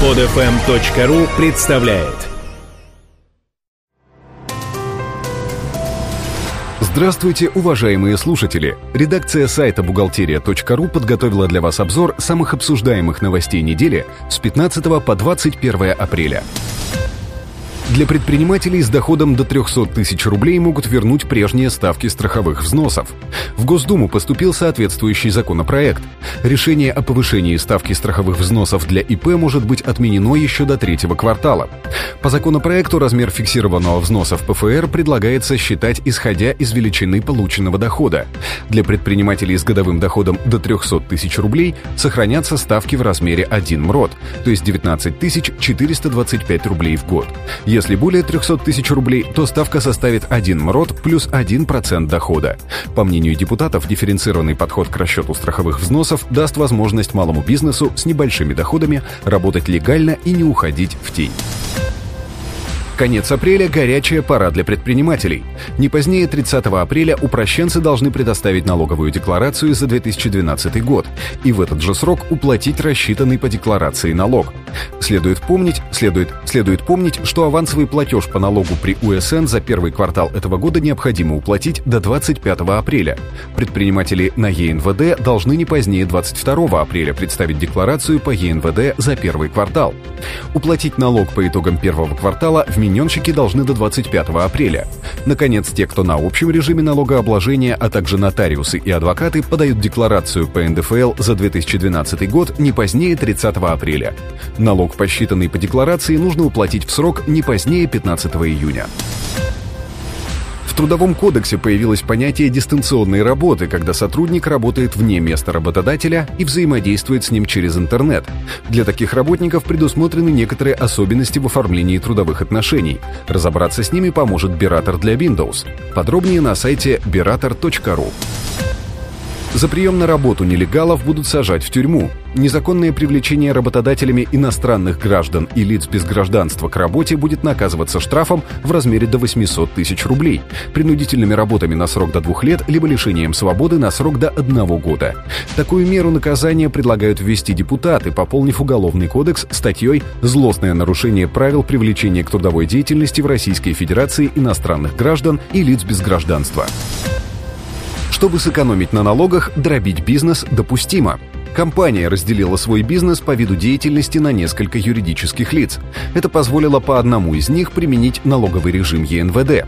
Подфм.ру представляет Здравствуйте, уважаемые слушатели! Редакция сайта бухгалтерия.ру подготовила для вас обзор самых обсуждаемых новостей недели с 15 по 21 апреля. Для предпринимателей с доходом до 300 тысяч рублей могут вернуть прежние ставки страховых взносов. В Госдуму поступил соответствующий законопроект. Решение о повышении ставки страховых взносов для ИП может быть отменено еще до третьего квартала. По законопроекту размер фиксированного взноса в ПФР предлагается считать исходя из величины полученного дохода. Для предпринимателей с годовым доходом до 300 тысяч рублей сохранятся ставки в размере 1 МРОД, то есть 19 425 рублей в год. Более 300 тысяч рублей, то ставка составит 1 МРОД плюс 1% дохода. По мнению депутатов, дифференцированный подход к расчету страховых взносов даст возможность малому бизнесу с небольшими доходами работать легально и не уходить в тень. Конец апреля – горячая пора для предпринимателей. Не позднее 30 апреля упрощенцы должны предоставить налоговую декларацию за 2012 год и в этот же срок уплатить рассчитанный по декларации налог. Следует помнить, следует, следует помнить, что авансовый платеж по налогу при УСН за первый квартал этого года необходимо уплатить до 25 апреля. Предприниматели на ЕНВД должны не позднее 22 апреля представить декларацию по ЕНВД за первый квартал. Уплатить налог по итогам первого квартала в миньонщики должны до 25 апреля. Наконец, те, кто на общем режиме налогообложения, а также нотариусы и адвокаты подают декларацию по НДФЛ за 2012 год не позднее 30 апреля. Налог, посчитанный по декларации, нужно уплатить в срок не позднее 15 июня. Трудовом кодексе появилось понятие дистанционной работы, когда сотрудник работает вне места работодателя и взаимодействует с ним через интернет. Для таких работников предусмотрены некоторые особенности в оформлении трудовых отношений. Разобраться с ними поможет Биратор для Windows. Подробнее на сайте berator.ru. За прием на работу нелегалов будут сажать в тюрьму. Незаконное привлечение работодателями иностранных граждан и лиц без гражданства к работе будет наказываться штрафом в размере до 800 тысяч рублей, принудительными работами на срок до двух лет, либо лишением свободы на срок до одного года. Такую меру наказания предлагают ввести депутаты, пополнив Уголовный кодекс статьей «Злостное нарушение правил привлечения к трудовой деятельности в Российской Федерации иностранных граждан и лиц без гражданства». Чтобы сэкономить на налогах, дробить бизнес допустимо. Компания разделила свой бизнес по виду деятельности на несколько юридических лиц. Это позволило по одному из них применить налоговый режим ЕНВД.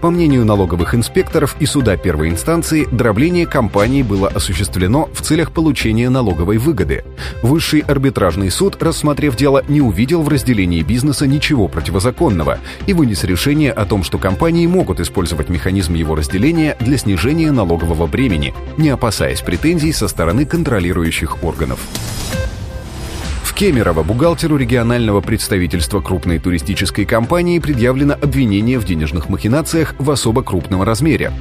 По мнению налоговых инспекторов и суда первой инстанции, дробление компании было осуществлено в целях получения налоговой выгоды. Высший арбитражный суд, рассмотрев дело, не увидел в разделении бизнеса ничего противозаконного и вынес решение о том, что компании могут использовать механизм его разделения для снижения налогового бремени, не опасаясь претензий со стороны контролирующих органов. В Кемерово бухгалтеру регионального представительства крупной туристической компании предъявлено обвинение в денежных махинациях в особо крупном размере.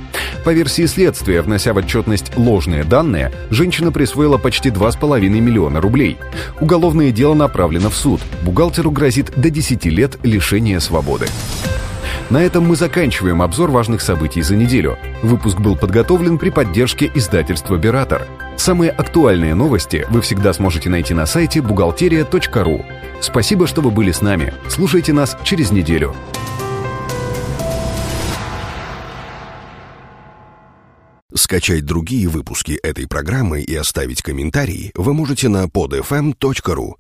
По версии следствия, внося в отчетность ложные данные, женщина присвоила почти 2,5 миллиона рублей. Уголовное дело направлено в суд. Бухгалтеру грозит до 10 лет лишения свободы. На этом мы заканчиваем обзор важных событий за неделю. Выпуск был подготовлен при поддержке издательства «Биратор». Самые актуальные новости вы всегда сможете найти на сайте бухгалтерия.ру. Спасибо, что вы были с нами. Слушайте нас через неделю. Скачать другие выпуски этой программы и оставить комментарии вы можете на podfm.ru.